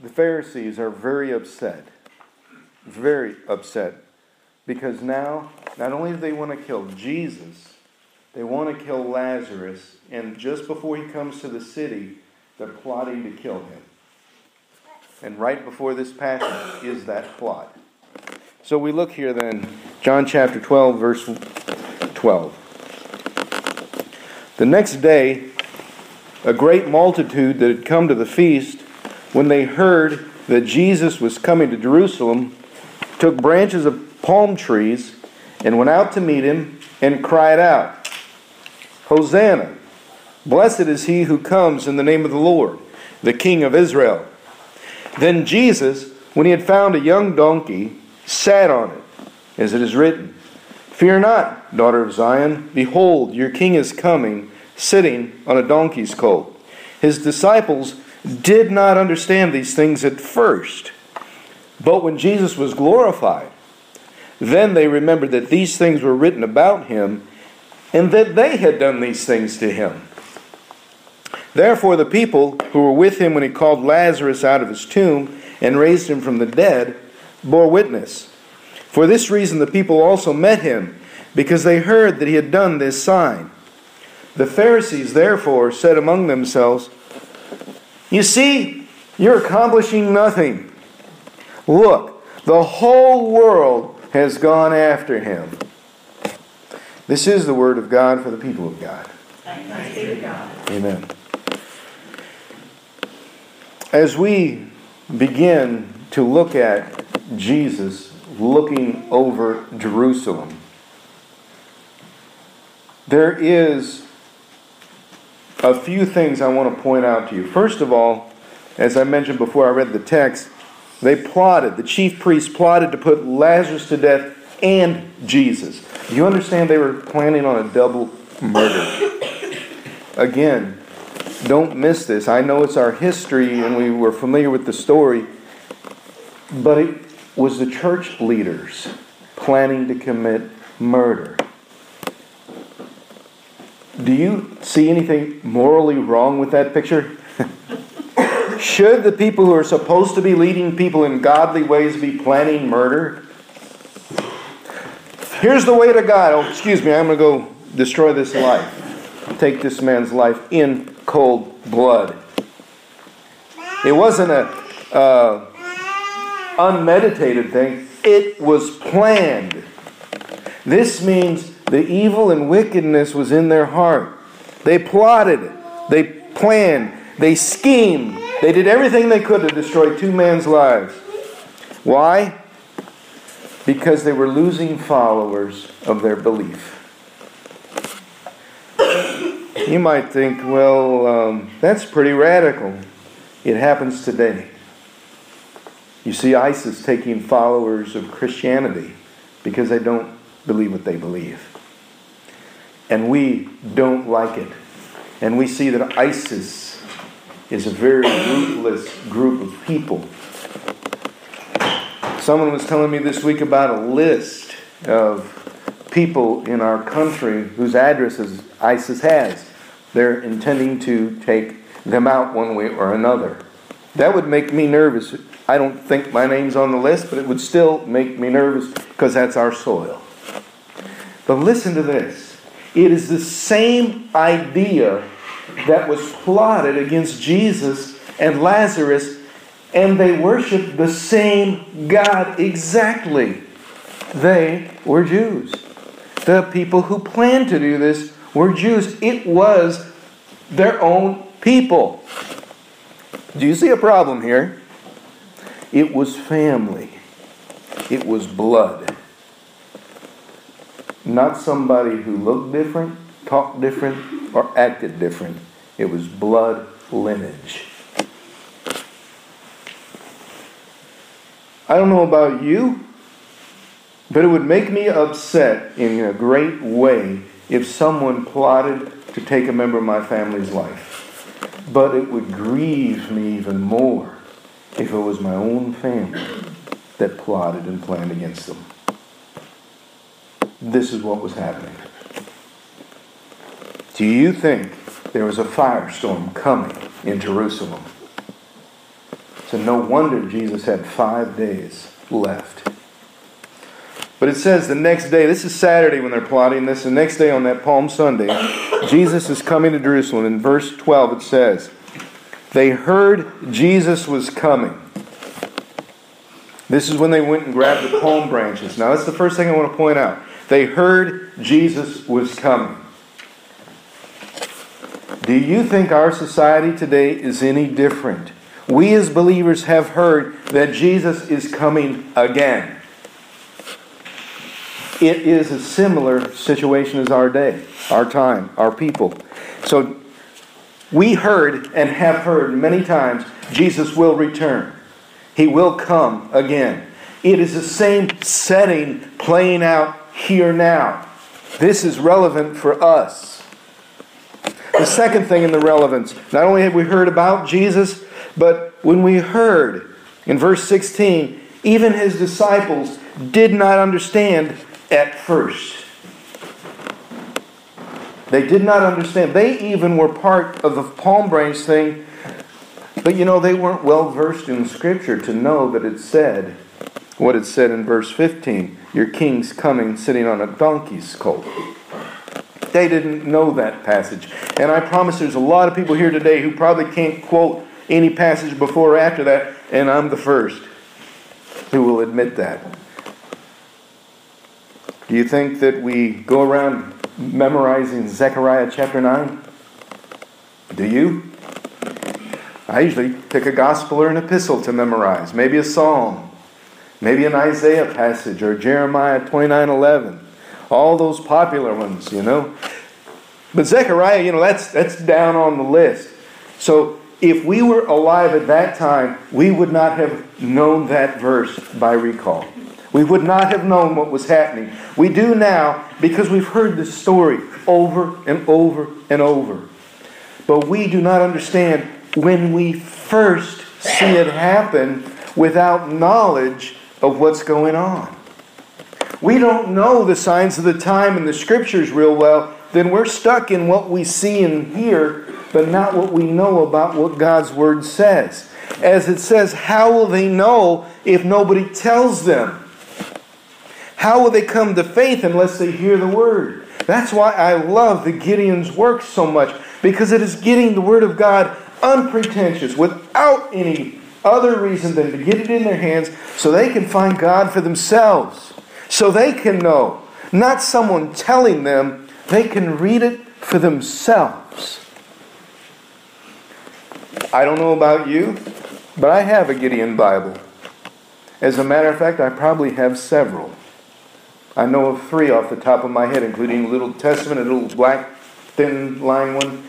the Pharisees are very upset. Very upset. Because now, not only do they want to kill Jesus, they want to kill Lazarus. And just before he comes to the city, they're plotting to kill him. And right before this passage is that plot. So we look here then, John chapter 12, verse 12. The next day, a great multitude that had come to the feast, when they heard that Jesus was coming to Jerusalem, took branches of palm trees and went out to meet him and cried out, Hosanna! Blessed is he who comes in the name of the Lord, the King of Israel. Then Jesus, when he had found a young donkey, sat on it, as it is written, Fear not, daughter of Zion. Behold, your king is coming, sitting on a donkey's colt. His disciples did not understand these things at first. But when Jesus was glorified, then they remembered that these things were written about him and that they had done these things to him. Therefore, the people who were with him when he called Lazarus out of his tomb and raised him from the dead bore witness. For this reason, the people also met him, because they heard that he had done this sign. The Pharisees, therefore, said among themselves, You see, you're accomplishing nothing. Look, the whole world has gone after him. This is the word of God for the people of God. Amen. As we begin to look at Jesus looking over Jerusalem, there is a few things I want to point out to you. First of all, as I mentioned before I read the text, they plotted, the chief priests plotted to put Lazarus to death and Jesus. You understand they were planning on a double murder? Again, don't miss this. I know it's our history and we were familiar with the story, but it was the church leaders planning to commit murder. Do you see anything morally wrong with that picture? Should the people who are supposed to be leading people in godly ways be planning murder? Here's the way to God. Oh, excuse me, I'm going to go destroy this life. Take this man's life in cold blood. It wasn't a uh, unmeditated thing. It was planned. This means the evil and wickedness was in their heart. They plotted. They planned. They schemed. They did everything they could to destroy two men's lives. Why? Because they were losing followers of their belief. You might think, well, um, that's pretty radical. It happens today. You see ISIS taking followers of Christianity because they don't believe what they believe. And we don't like it. And we see that ISIS is a very ruthless group of people. Someone was telling me this week about a list of people in our country whose addresses ISIS has. They're intending to take them out one way or another. That would make me nervous. I don't think my name's on the list, but it would still make me nervous because that's our soil. But listen to this it is the same idea that was plotted against Jesus and Lazarus, and they worshiped the same God exactly. They were Jews. The people who planned to do this were Jews. It was their own people. Do you see a problem here? It was family, it was blood. Not somebody who looked different, talked different, or acted different. It was blood lineage. I don't know about you, but it would make me upset in a great way if someone plotted to take a member of my family's life. But it would grieve me even more if it was my own family that plotted and planned against them. This is what was happening. Do you think there was a firestorm coming in Jerusalem? So no wonder Jesus had five days left. But it says the next day, this is Saturday when they're plotting this, the next day on that Palm Sunday, Jesus is coming to Jerusalem. In verse 12 it says, They heard Jesus was coming. This is when they went and grabbed the palm branches. Now, that's the first thing I want to point out. They heard Jesus was coming. Do you think our society today is any different? We as believers have heard that Jesus is coming again. It is a similar situation as our day, our time, our people. So we heard and have heard many times Jesus will return. He will come again. It is the same setting playing out here now. This is relevant for us. The second thing in the relevance, not only have we heard about Jesus, but when we heard in verse 16, even his disciples did not understand at first. They did not understand. They even were part of the palm branch thing, but you know, they weren't well versed in Scripture to know that it said what it said in verse 15 Your king's coming sitting on a donkey's colt. They didn't know that passage. And I promise there's a lot of people here today who probably can't quote any passage before or after that, and I'm the first who will admit that. Do you think that we go around memorizing Zechariah chapter 9? Do you? I usually pick a gospel or an epistle to memorize, maybe a psalm, maybe an Isaiah passage or Jeremiah 29:11. All those popular ones, you know. But Zechariah, you know, that's that's down on the list. So if we were alive at that time, we would not have known that verse by recall. We would not have known what was happening. We do now because we've heard this story over and over and over. But we do not understand when we first see it happen without knowledge of what's going on. We don't know the signs of the time and the scriptures real well, then we're stuck in what we see and hear, but not what we know about what God's Word says. As it says, how will they know if nobody tells them? How will they come to faith unless they hear the word? That's why I love the Gideon's work so much, because it is getting the word of God unpretentious, without any other reason than to get it in their hands so they can find God for themselves, so they can know. Not someone telling them, they can read it for themselves. I don't know about you, but I have a Gideon Bible. As a matter of fact, I probably have several. I know of three off the top of my head, including a Little Testament, a little black, thin line one,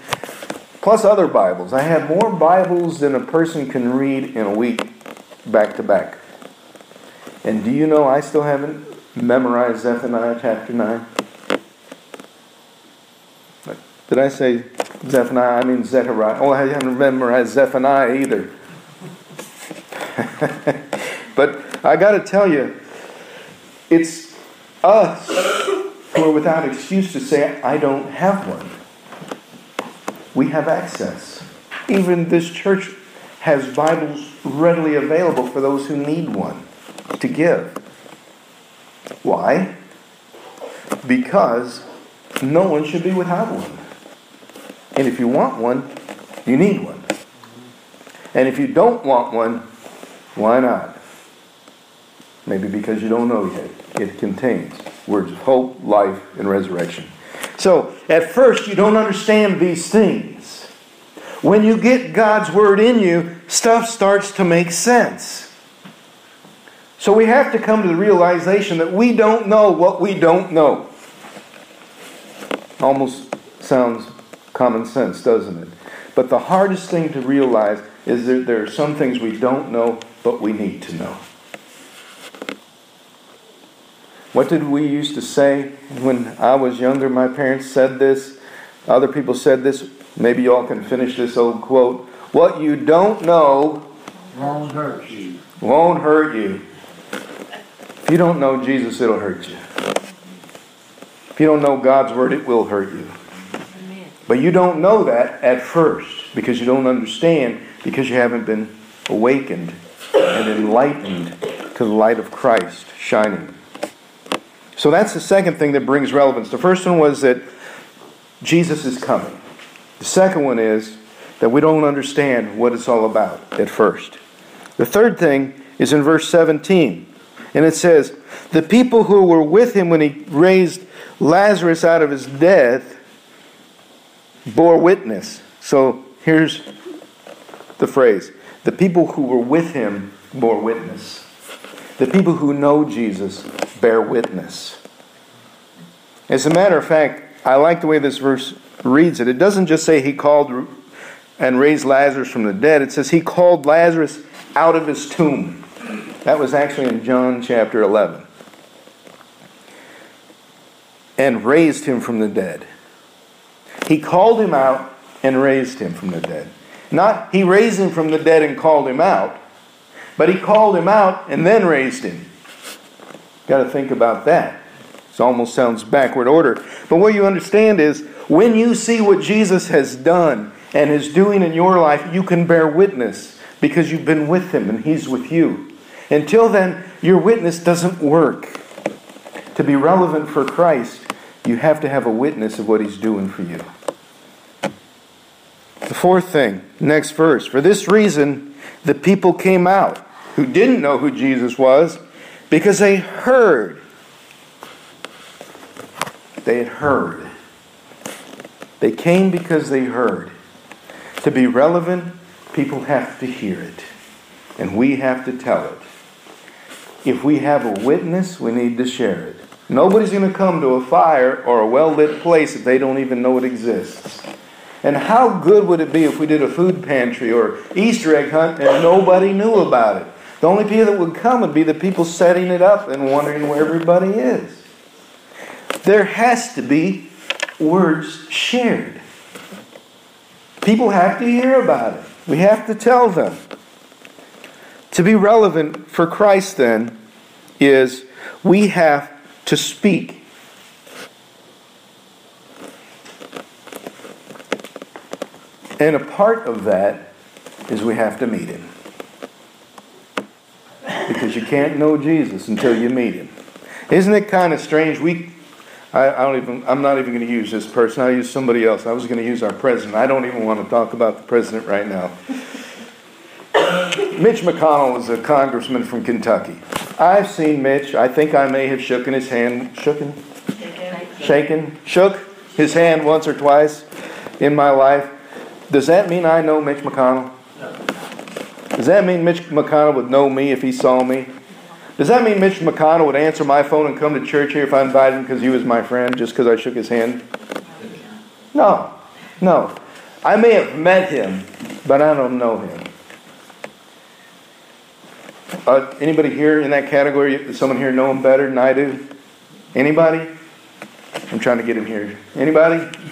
plus other Bibles. I have more Bibles than a person can read in a week, back to back. And do you know I still haven't memorized Zephaniah chapter 9? Did I say Zephaniah? I mean Zechariah. Oh, I haven't memorized Zephaniah either. but I got to tell you, it's us who are without excuse to say, I don't have one. We have access. Even this church has Bibles readily available for those who need one to give. Why? Because no one should be without one. And if you want one, you need one. And if you don't want one, why not? Maybe because you don't know yet. It contains words of hope, life, and resurrection. So, at first, you don't understand these things. When you get God's word in you, stuff starts to make sense. So, we have to come to the realization that we don't know what we don't know. Almost sounds common sense, doesn't it? But the hardest thing to realize is that there are some things we don't know, but we need to know. What did we used to say when I was younger? My parents said this. Other people said this. Maybe y'all can finish this old quote. What you don't know won't hurt you. Won't hurt you. If you don't know Jesus, it'll hurt you. If you don't know God's word, it will hurt you. But you don't know that at first because you don't understand because you haven't been awakened and enlightened to the light of Christ shining. So that's the second thing that brings relevance. The first one was that Jesus is coming. The second one is that we don't understand what it's all about at first. The third thing is in verse 17. And it says, The people who were with him when he raised Lazarus out of his death bore witness. So here's the phrase The people who were with him bore witness. The people who know Jesus bear witness. As a matter of fact, I like the way this verse reads it. It doesn't just say he called and raised Lazarus from the dead, it says he called Lazarus out of his tomb. That was actually in John chapter 11. And raised him from the dead. He called him out and raised him from the dead. Not he raised him from the dead and called him out, but he called him out and then raised him. Got to think about that. It almost sounds backward order. But what you understand is when you see what Jesus has done and is doing in your life, you can bear witness because you've been with him and he's with you. Until then, your witness doesn't work. To be relevant for Christ, you have to have a witness of what he's doing for you. The fourth thing, next verse. For this reason, the people came out who didn't know who Jesus was because they heard. They had heard. They came because they heard. To be relevant, people have to hear it, and we have to tell it. If we have a witness, we need to share it. Nobody's going to come to a fire or a well lit place if they don't even know it exists. And how good would it be if we did a food pantry or Easter egg hunt and nobody knew about it? The only people that would come would be the people setting it up and wondering where everybody is. There has to be words shared. People have to hear about it. We have to tell them. To be relevant for Christ, then, is we have to speak And a part of that is we have to meet him. Because you can't know Jesus until you meet him. Isn't it kind of strange? We, I, I don't even, I'm not even going to use this person. I'll use somebody else. I was going to use our president. I don't even want to talk about the president right now. Mitch McConnell is a congressman from Kentucky. I've seen Mitch. I think I may have shooken his hand. Shooken? Shaken? Shook his hand once or twice in my life. Does that mean I know Mitch McConnell? Does that mean Mitch McConnell would know me if he saw me? Does that mean Mitch McConnell would answer my phone and come to church here if I invited him because he was my friend just because I shook his hand? No. No. I may have met him, but I don't know him. Uh, anybody here in that category? Does someone here know him better than I do? Anybody? I'm trying to get him here. Anybody?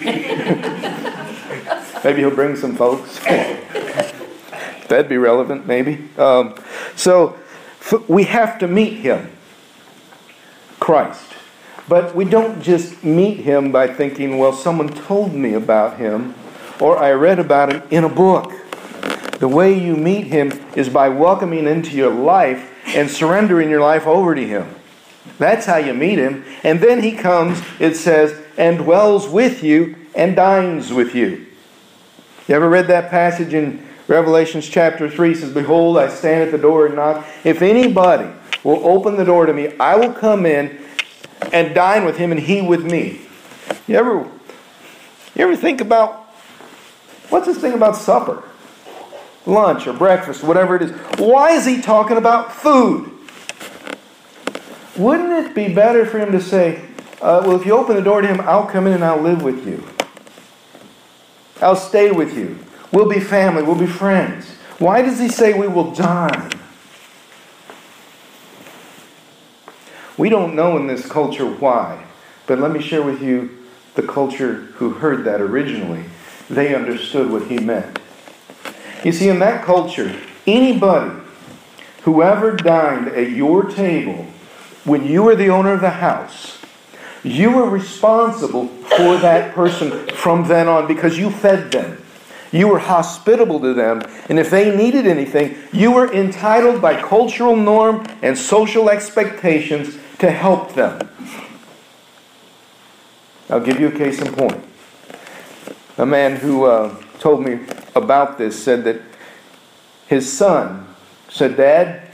maybe he'll bring some folks. That'd be relevant, maybe. Um, so we have to meet him, Christ. But we don't just meet him by thinking, well, someone told me about him or I read about him in a book. The way you meet him is by welcoming into your life and surrendering your life over to him. That's how you meet him. And then he comes, it says, and dwells with you and dines with you. You ever read that passage in Revelations chapter 3? Says, Behold, I stand at the door and knock. If anybody will open the door to me, I will come in and dine with him and he with me. You ever, you ever think about what's this thing about supper? Lunch or breakfast, whatever it is. Why is he talking about food? Wouldn't it be better for him to say, uh, Well, if you open the door to him, I'll come in and I'll live with you? I'll stay with you. We'll be family. We'll be friends. Why does he say we will dine? We don't know in this culture why, but let me share with you the culture who heard that originally. They understood what he meant. You see, in that culture, anybody, whoever dined at your table when you were the owner of the house, you were responsible for that person from then on because you fed them. You were hospitable to them. And if they needed anything, you were entitled by cultural norm and social expectations to help them. I'll give you a case in point. A man who uh, told me about this said that his son said, Dad,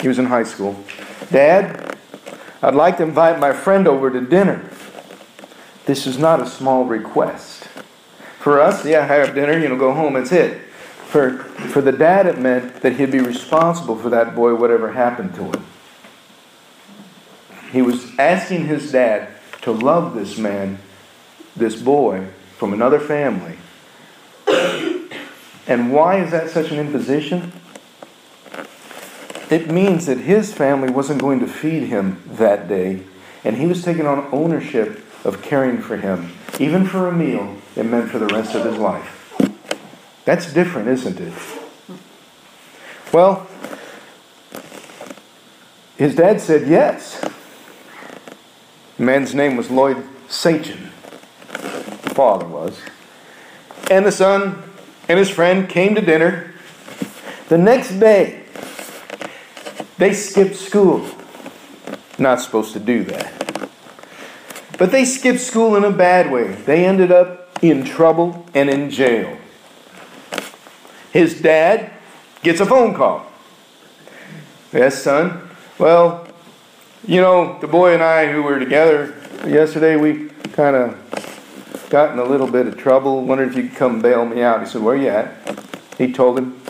he was in high school, Dad, I'd like to invite my friend over to dinner. This is not a small request. For us, yeah, have dinner, you know, go home, that's it. For, for the dad, it meant that he'd be responsible for that boy, whatever happened to him. He was asking his dad to love this man, this boy, from another family. And why is that such an imposition? It means that his family wasn't going to feed him that day, and he was taking on ownership of caring for him, even for a meal it meant for the rest of his life. That's different, isn't it? Well, his dad said yes. The man's name was Lloyd Sachin. The father was. And the son and his friend came to dinner. The next day, they skipped school. Not supposed to do that. But they skipped school in a bad way. They ended up in trouble and in jail. His dad gets a phone call. Yes, son. Well, you know, the boy and I who were together yesterday, we kind of got in a little bit of trouble. Wondered if you could come bail me out. He said, Where are you at? He told him.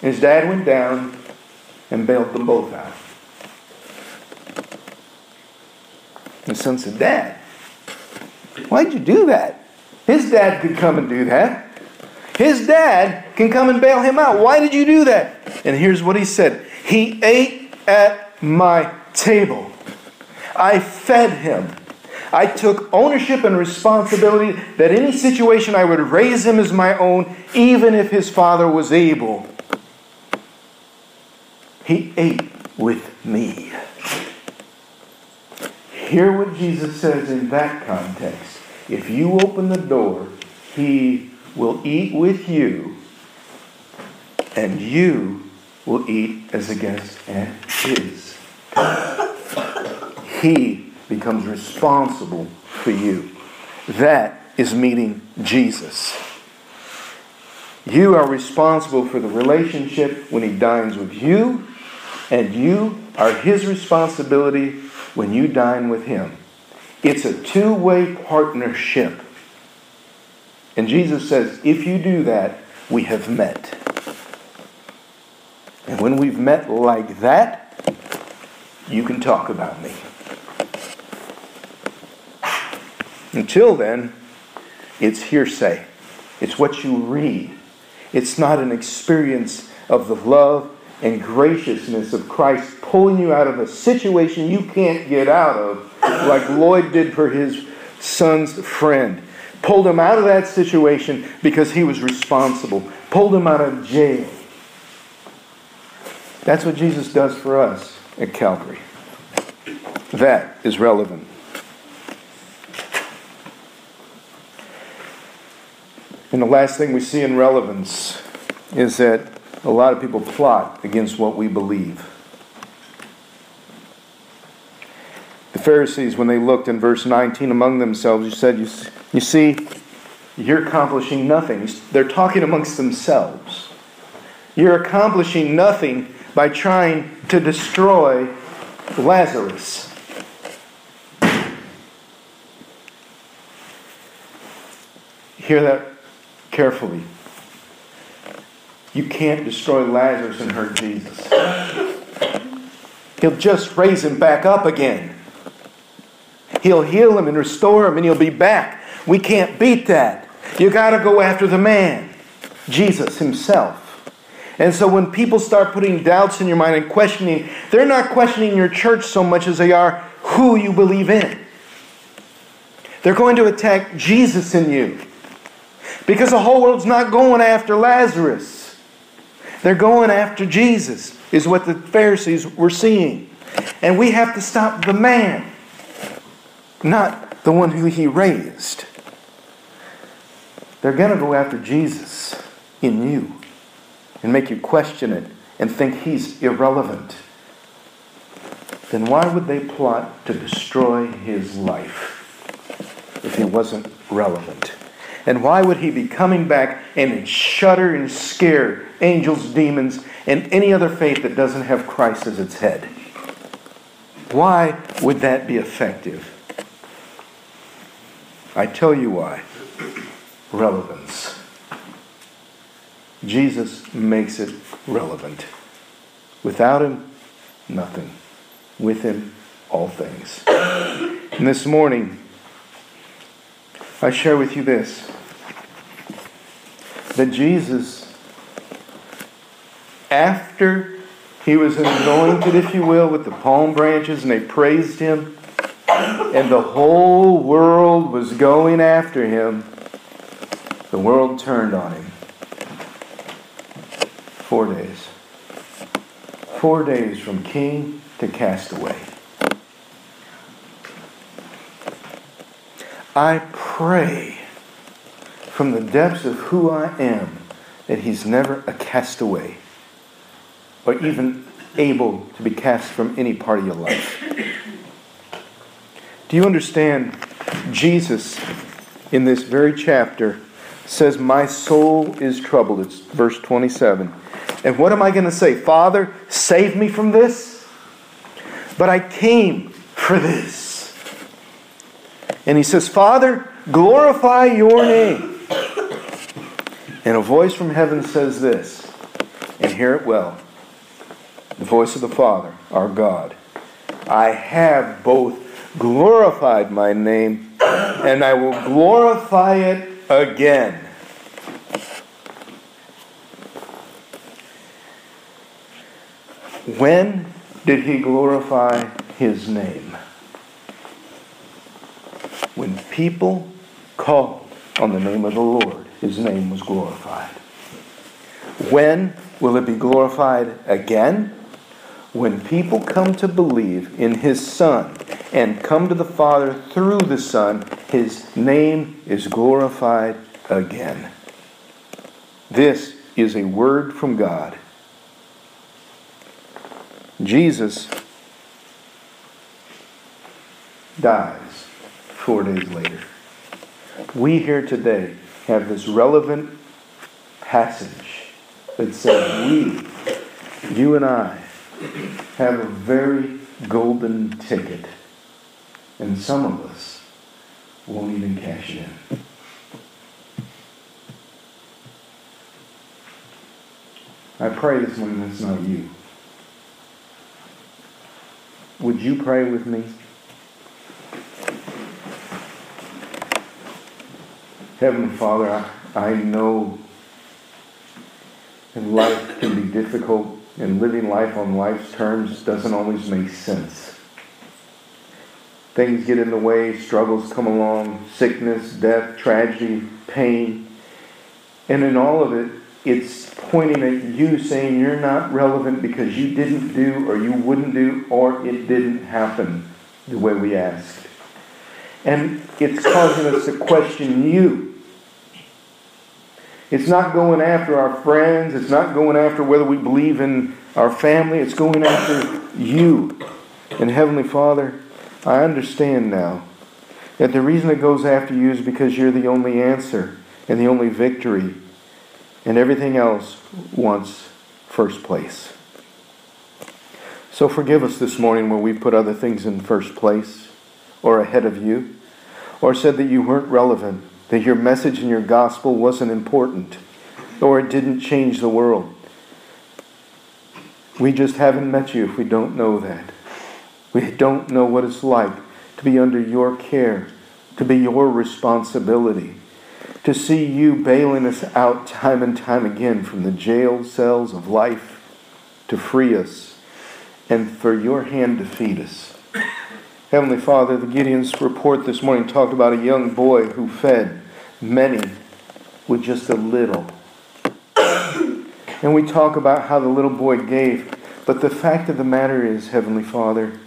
His dad went down and bailed them both out. The son said, Dad, why'd you do that? His dad could come and do that. His dad can come and bail him out. Why did you do that? And here's what he said He ate at my table. I fed him. I took ownership and responsibility that any situation I would raise him as my own, even if his father was able. He ate with me. Hear what Jesus says in that context. If you open the door, he will eat with you, and you will eat as a guest at his. He becomes responsible for you. That is meeting Jesus. You are responsible for the relationship when he dines with you and you are his responsibility when you dine with him. It's a two way partnership. And Jesus says, if you do that, we have met. And when we've met like that, you can talk about me. Until then, it's hearsay. It's what you read. It's not an experience of the love and graciousness of Christ pulling you out of a situation you can't get out of, like Lloyd did for his son's friend. Pulled him out of that situation because he was responsible. Pulled him out of jail. That's what Jesus does for us at Calvary. That is relevant. And the last thing we see in relevance is that a lot of people plot against what we believe. Pharisees, when they looked in verse 19 among themselves, you said, You, you see, you're accomplishing nothing. They're talking amongst themselves. You're accomplishing nothing by trying to destroy Lazarus. Hear that carefully. You can't destroy Lazarus and hurt Jesus. He'll just raise him back up again. He'll heal him and restore him and he'll be back. We can't beat that. You got to go after the man, Jesus himself. And so when people start putting doubts in your mind and questioning, they're not questioning your church so much as they are who you believe in. They're going to attack Jesus in you. Because the whole world's not going after Lazarus. They're going after Jesus, is what the Pharisees were seeing. And we have to stop the man, not the one who he raised. they're going to go after Jesus in you and make you question it and think he's irrelevant, then why would they plot to destroy his life if he wasn't relevant? And why would he be coming back and shudder and scare angels, demons, and any other faith that doesn't have Christ as its head? Why would that be effective? I tell you why. Relevance. Jesus makes it relevant. Without him, nothing. With him, all things. And this morning, I share with you this that Jesus, after he was anointed, if you will, with the palm branches, and they praised him, and the whole world was going after him, the world turned on him. Four days. Four days from king to castaway. I pray from the depths of who I am that he's never a castaway or even able to be cast from any part of your life. Do you understand? Jesus, in this very chapter, says, My soul is troubled. It's verse 27. And what am I going to say? Father, save me from this? But I came for this. And he says, Father, glorify your name. And a voice from heaven says this, and hear it well the voice of the Father, our God. I have both glorified my name and I will glorify it again. When did he glorify his name? When people called on the name of the Lord, his name was glorified. When will it be glorified again? When people come to believe in his Son and come to the Father through the Son, his name is glorified again. This is a word from God. Jesus dies four days later. We here today have this relevant passage that says we, you and I, have a very golden ticket, and some of us won't even cash in. I pray this morning that's not you. Would you pray with me? Heavenly Father, I, I know life can be difficult and living life on life's terms doesn't always make sense. Things get in the way, struggles come along, sickness, death, tragedy, pain. And in all of it, it's pointing at you saying you're not relevant because you didn't do or you wouldn't do or it didn't happen the way we asked. And it's causing us to question you. It's not going after our friends. It's not going after whether we believe in our family. It's going after you. And Heavenly Father, I understand now that the reason it goes after you is because you're the only answer and the only victory and everything else wants first place. So forgive us this morning when we put other things in first place or ahead of you, or said that you weren't relevant, that your message and your gospel wasn't important, or it didn't change the world. We just haven't met you if we don't know that. We don't know what it's like to be under your care, to be your responsibility to see you bailing us out time and time again from the jail cells of life to free us and for your hand to feed us. Heavenly Father, the Gideon's report this morning talked about a young boy who fed many with just a little. And we talk about how the little boy gave. But the fact of the matter is, Heavenly Father,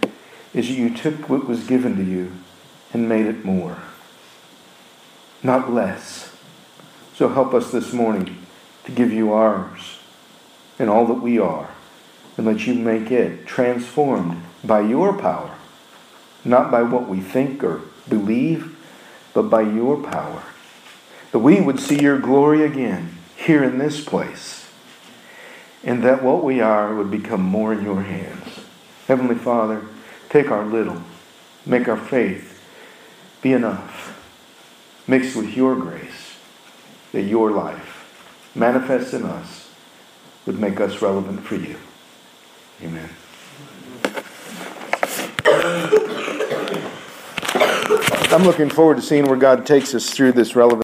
is that you took what was given to you and made it more, not less So help us this morning to give you ours and all that we are, and let you make it transformed by your power, not by what we think or believe, but by your power. That we would see your glory again here in this place, and that what we are would become more in your hands. Heavenly Father, take our little, make our faith be enough, mixed with your grace, that your life manifests in us would make us relevant for you. Amen. I'm looking forward to seeing where God takes us through this relevant.